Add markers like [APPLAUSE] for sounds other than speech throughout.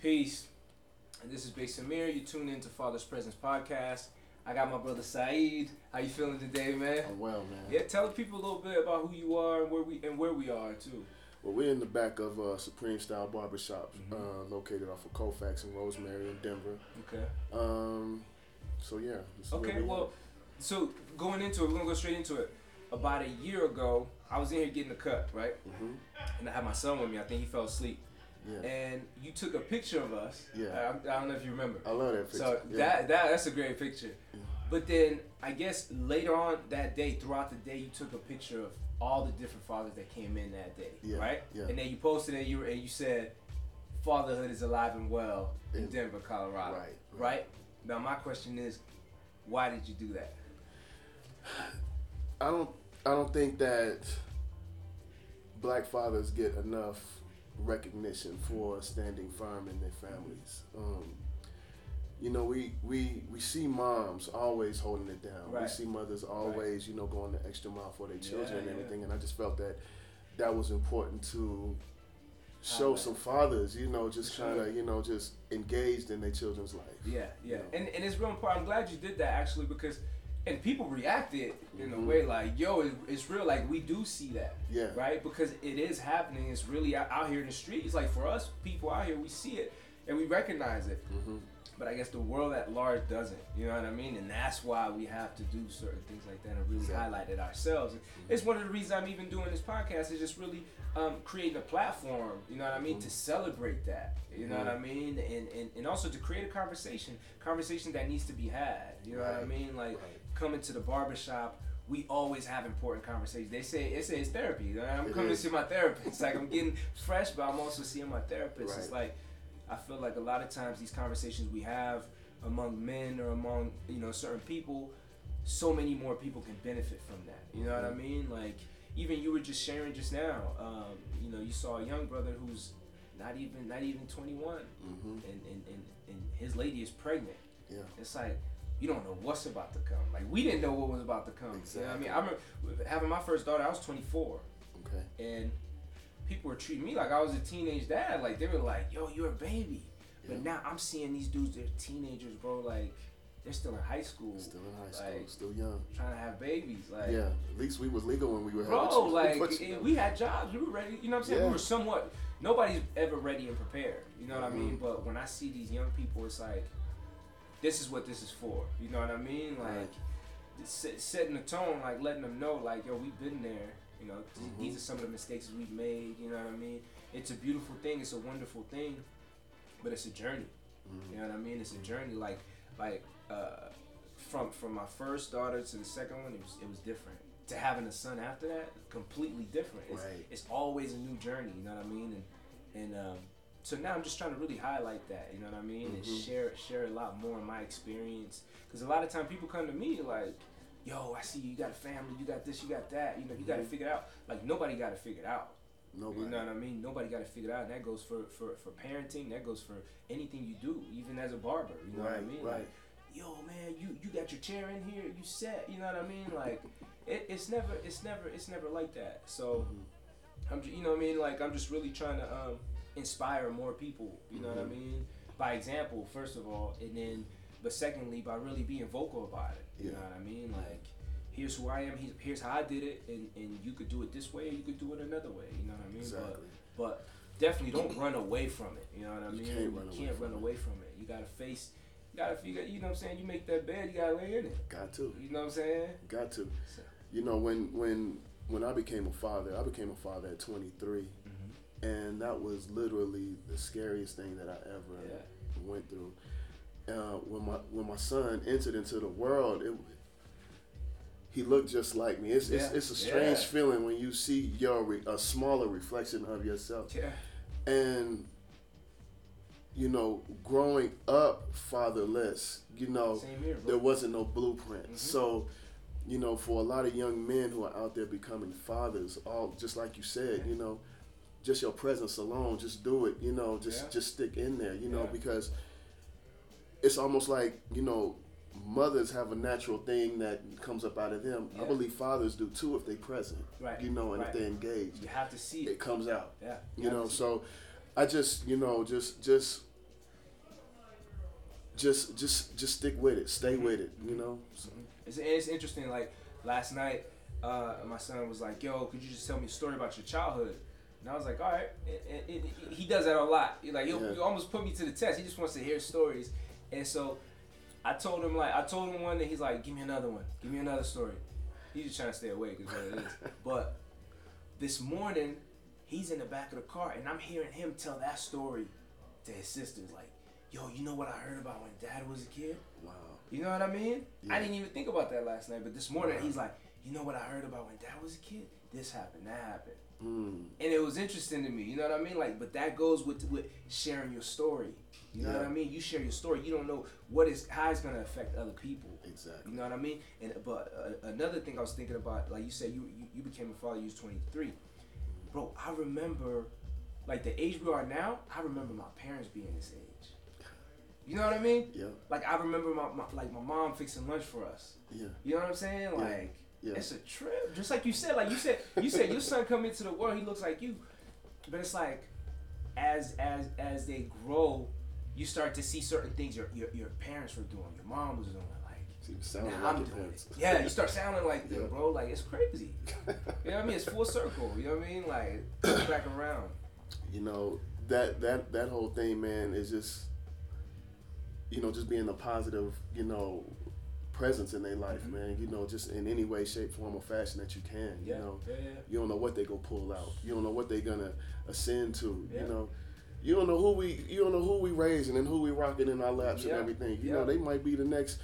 Peace. And this is Bay Samir. You tune in to Father's Presence podcast. I got my brother Saeed. How you feeling today, man? I'm well, man. Yeah, tell the people a little bit about who you are and where we and where we are too. Well, we're in the back of uh, Supreme Style Barbershop, Mhm. uh, located off of Colfax and Rosemary in Denver. Okay. Um, so yeah. this is where Okay. we Well, are. so going into it, we're gonna go straight into it. About a year ago, I was in here getting a cut, right? Mhm. And I had my son with me. I think he fell asleep. Yeah. And you took a picture of us. Yeah. I, I don't know if you remember. I love that picture. So yeah. that that that's a great picture. Yeah. But then I guess later on that day, throughout the day, you took a picture of all the different fathers that came in that day, Yeah, right? yeah. And then you posted it. You and you said, "Fatherhood is alive and well in In- Denver, Colorado." right, Right. right. Now my question is, why did you do that? I don't. I don't think that black fathers get enough recognition for standing firm in their families. Um, you know, we, we we see moms always holding it down. We see mothers always, you know, going the extra mile for their children Yeah, and yeah. everything. And I just felt that that was important to show some fathers, you know, just kind of, you know, just engaged in their children's life. Yeah, yeah, know. and and it's real important. I'm glad you did that actually because, and people reacted in a Mhm. way like, "Yo, it, it's real." Like we do see that. Yeah. right? Because it is happening. It's really out, out here in the streets. Like for us, people out here, we see it and we recognize it. hmm But I guess the world at large doesn't. You know what I mean? And that's why we have to do certain things like that and really Exactly. highlight it ourselves. It's one of the reasons I'm even doing this podcast is just really um, creating a platform. You know what I mean? Mhm. To celebrate that. You know what I mean? And, and and also to create a conversation, conversation that needs to be had. You know what I mean? Like Right. Coming to the barbershop, we always have important conversations. They say say it's therapy. I'm It coming is. to see my therapist. Like I'm getting fresh, but I'm also seeing my therapist. It's like I feel like a lot of times these conversations we have among men or among you know certain people, so many more people can benefit from that. You know what I Mhm. mean? Like even you were just sharing just now. Um, you know, you saw a young brother who's not even not even 21, hmm and and, and, and his lady is pregnant. Yeah. It's like you don't know what's about to come. Like we didn't know what was about to come. You know what I mean? I remember having my first daughter. I was 24, Okay. and people were treating me like I was a teenage dad. Like they were like, "Yo, you're a baby." yeah. But now I'm seeing these dudes. They're teenagers, bro. Like they're still in high school, Still in high school, Like, still young. trying to have babies. Like, yeah, at least we was legal when we were having bro, [LAUGHS] like but, you know. we had jobs. We were ready. You know what I'm saying? Yeah. We were somewhat. Nobody's ever ready and prepared. You know what I mm-hmm. mean? But when I see these young people, it's like, this is what this is for. You know what I mean? Like, Right. set, setting the tone, like letting them know, like, yo, we've been there. You know, Mhm. these are some of the mistakes we've made. You know what I mean? It's a beautiful thing. It's a wonderful thing, but it's a journey. Mhm. You know what I mean? It's a journey. Like, like uh, from from my first daughter to the second one, it was it was different. To having a son after that, completely different. It's, Right. it's always a new journey. You know what I mean? And and um, so now I'm just trying to really highlight that. You know what I mean? And Mhm. share share a lot more of my experience. Because a lot of time people come to me like, "Yo, I see you got a family. You got this. You got that. You know, you got to figure it out." Like nobody got to figure it out. Nobody. You know what I mean? Nobody got to figure it out, and that goes for, for, for parenting. That goes for anything you do, even as a barber. You know what I mean? right. Like, yo, man, you you got your chair in here, you set. You know what I mean? Like, it, it's never it's never it's never like that. So Mhm. I'm you know what I mean? Like I'm just really trying to um, inspire more people. You know what I Mhm. mean? By example, first of all, and then but secondly by really being vocal about it. You Yeah. know what I mean? Like. Here's who I am. Here's, how I did it, and, and you could do it this way, or you could do it another way. You know what I mean? But Exactly. but definitely don't run away from it. You know what I You mean? can't you run can't from run away from it. You gotta face. You gotta figure. You know what I'm saying? You make that bed, you gotta lay in it. Got to. You know what I'm saying? Got to. So, You know, when when when I became a father, I became a father at 23, and that was literally the scariest thing that I ever Yeah. went through. Uh, when my when my son entered into the world, it, he looked just like me. It's Yeah. it's, it's a strange Yeah. feeling when you see your re, a smaller reflection of yourself. Yeah. and you know growing up fatherless you know here, there wasn't no blueprint Mhm. so you know for a lot of young men who are out there becoming fathers all just like you said you know just your presence alone just do it you know just Yeah. just stick in there you know Yeah. because it's almost like you know mothers have a natural thing that comes up out of them i believe fathers do too if they present Right. you know and right. if they're engaged You have to see it it. comes out Yeah. you have know so i just you know just just just just just stick with it, stay with it. You know. So, It's, it's interesting. Like last night, uh, my son was like, "Yo, could you just tell me a story about your childhood?" And I was like, "All right." And, and, and he does that a lot. He like he'll, Yeah. almost put me to the test. He just wants to hear stories. And so I told him like I told him one that he's like, "Give me another one. Give me another story." He's just trying to stay awake is what it is. [LAUGHS] but this morning, he's in the back of the car, and I'm hearing him tell that story to his sisters. Like, "Yo, you know what I heard about when Dad was a kid?" wow. You know what I mean? I didn't even think about that last night, but this morning Wow. he's like, you know what I heard about when dad was a kid? This happened, that happened. Mm, And it was interesting to me, you know what I mean? Like, but that goes with with sharing your story. You know what I mean? You share your story, you don't know what is how it's gonna affect other people. exactly. You know what I mean? And but uh, another thing I was thinking about, like you said, you, you you became a father. You was twenty three, bro. I remember, like the age we are now. I remember my parents being this age. You know what I mean? Yeah. Like I remember my, my like my mom fixing lunch for us. Yeah. You know what I'm saying? Like Yeah. It's a trip. Just like you said, like you said, you said your son come into the world, he looks like you. But it's like as as as they grow, you start to see certain things your your, your parents were doing, your mom was doing. Like So you sound now like I'm doing Yeah, you start [LAUGHS] sounding like them, Yeah. bro. Like it's crazy. [LAUGHS] You know what I mean? It's full circle. You know what I mean? Like back around. you know that that that whole thing, man, is just you know just being a positive, you know, presence in their life, Mhm. man. You know, just in any way, shape, form, or fashion that you can. Yeah, You know, yeah, yeah. you don't know what they gonna pull out. You don't know what they're gonna ascend to. You know. You don't know who we you don't know who we raising and who we rocking in our laps and everything. You know, they might be the next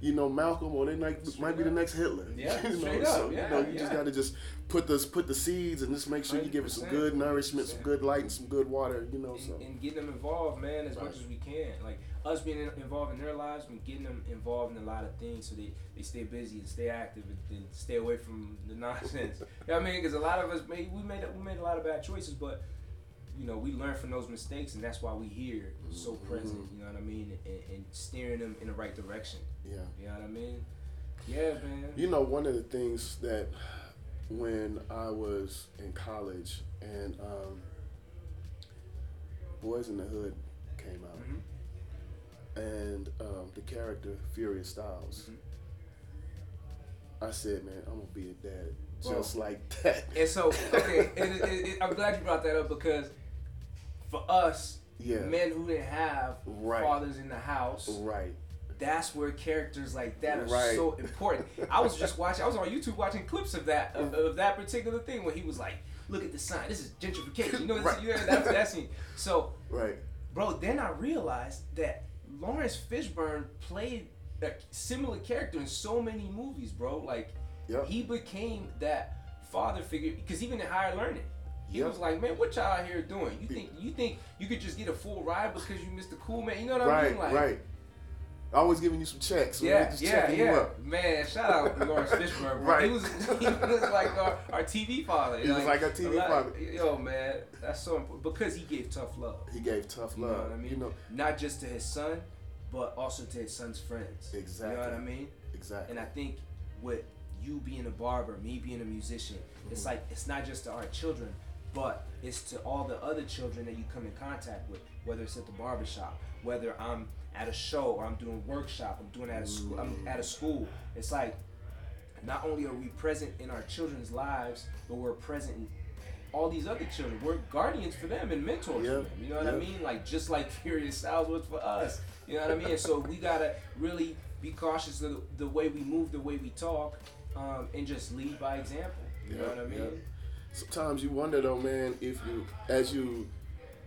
you know, Malcolm or they might Straight might be the next Hitler. Yeah, [LAUGHS] you know, straight up. so Yeah, you know, you yeah. just gotta just put the put the seeds and just make sure you give it some good nourishment, some 100%. good light and some good water, you know, so and, and getting them involved, man, as Right. much as we can. Like us being involved in their lives, and getting them involved in a lot of things so they, they stay busy and stay active and, and stay away from the [LAUGHS] nonsense. you know what I mean? Because a lot of us made we made we made a lot of bad choices, but you know we learn from those mistakes, and that's why we here so present. You know what I mean? And, and steering them in the right direction. yeah. You know what I mean? Yeah, man. You know, one of the things that when I was in college and um, Boyz n the Hood came out, Mhm. and um, the character Furious Styles, Mhm. I said, man, I'm gonna be a dad just like that. And so, okay, [LAUGHS] and it, it, it, I'm glad you brought that up because for us, Yeah, men who didn't have Right. fathers in the house, right. that's where characters like that are Right. so important. I was just watching, I was on YouTube watching clips of that of, of that particular thing where he was like, "Look at the sign. This is gentrification." You know, [LAUGHS] Right. you that, that scene. So, Right. bro, then I realized that Laurence Fishburne played a similar character in so many movies, bro. Like, Yep. he became that father figure because even in higher learning. He Yep. was like, man, what y'all here doing? You think you think you could just get a full ride because you missed the cool man? You know what I mean? Like, right. Always giving you some checks. man, yeah, just yeah, yeah. up. Man, shout out to [LAUGHS] Laurence Fishburne. Right. He was [LAUGHS] he was like our, our TV father. He was like our TV lot- father. Yo, man, that's so important because he gave tough love. He gave tough love. You know what I mean? You know Not just to his son, but also to his son's friends. Exactly. You know what I mean? exactly. And I think with you being a barber, me being a musician, it's Mhm. like it's not just to our children, but it's to all the other children that you come in contact with, whether it's at the barber shop, whether I'm at a show or I'm doing workshop, I'm doing at a school, I'm at a school. It's like not only are we present in our children's lives, but we're present in all these other children. We're guardians for them and mentors Yeah, for them. You know what I mean? Like just like [LAUGHS] Furious Styles was for us. You know what I mean? So we gotta really be cautious of the, the way we move, the way we talk, um, and just lead by example. You know what I mean? Sometimes you wonder though, man, if you as you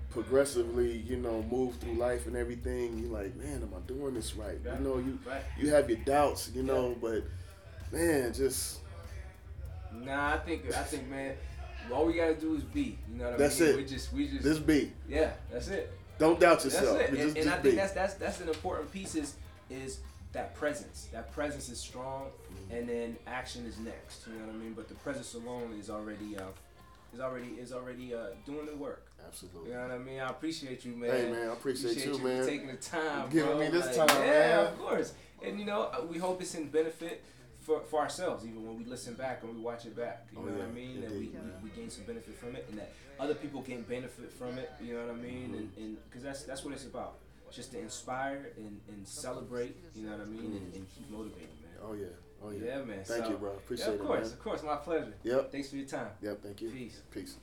progressively, you know, move through life and everything, you're like, man, am I doing this right? You know, you Right. you have your doubts, you know, but man, just Nah, I think I think man, all we gotta do is be. You know what I That's mean? it. We just we just just be. yeah, that's it. Don't doubt yourself. That's it. And, Just, and just I be. think that's that's that's an important piece is is that presence. That presence is strong, Mm-hmm. and then action is next. You know what I mean? But the presence alone is already uh, is already is already uh, doing the work. Absolutely. You know what I mean? I appreciate you, man. Hey man, I appreciate, you, for man. taking the time, Giving bro. me this Like, time, yeah, man. of course. And you know, uh, we hope it's in benefit for, for ourselves, even when we listen back and we watch it back. You Oh, know what I mean? That we, indeed. we, we gain some benefit from it, and that other people gain benefit from it. You know what I mean? And and because that's that's what it's about. Just to inspire and, and celebrate. You know what I mean, and, and keep motivating, man. Oh yeah. Oh yeah. Yeah, man. Thank So- you, bro. Appreciate Yeah, of it, course, man. of course, my pleasure. Yep. Thanks for your time. Yep. Thank you. Peace. Peace.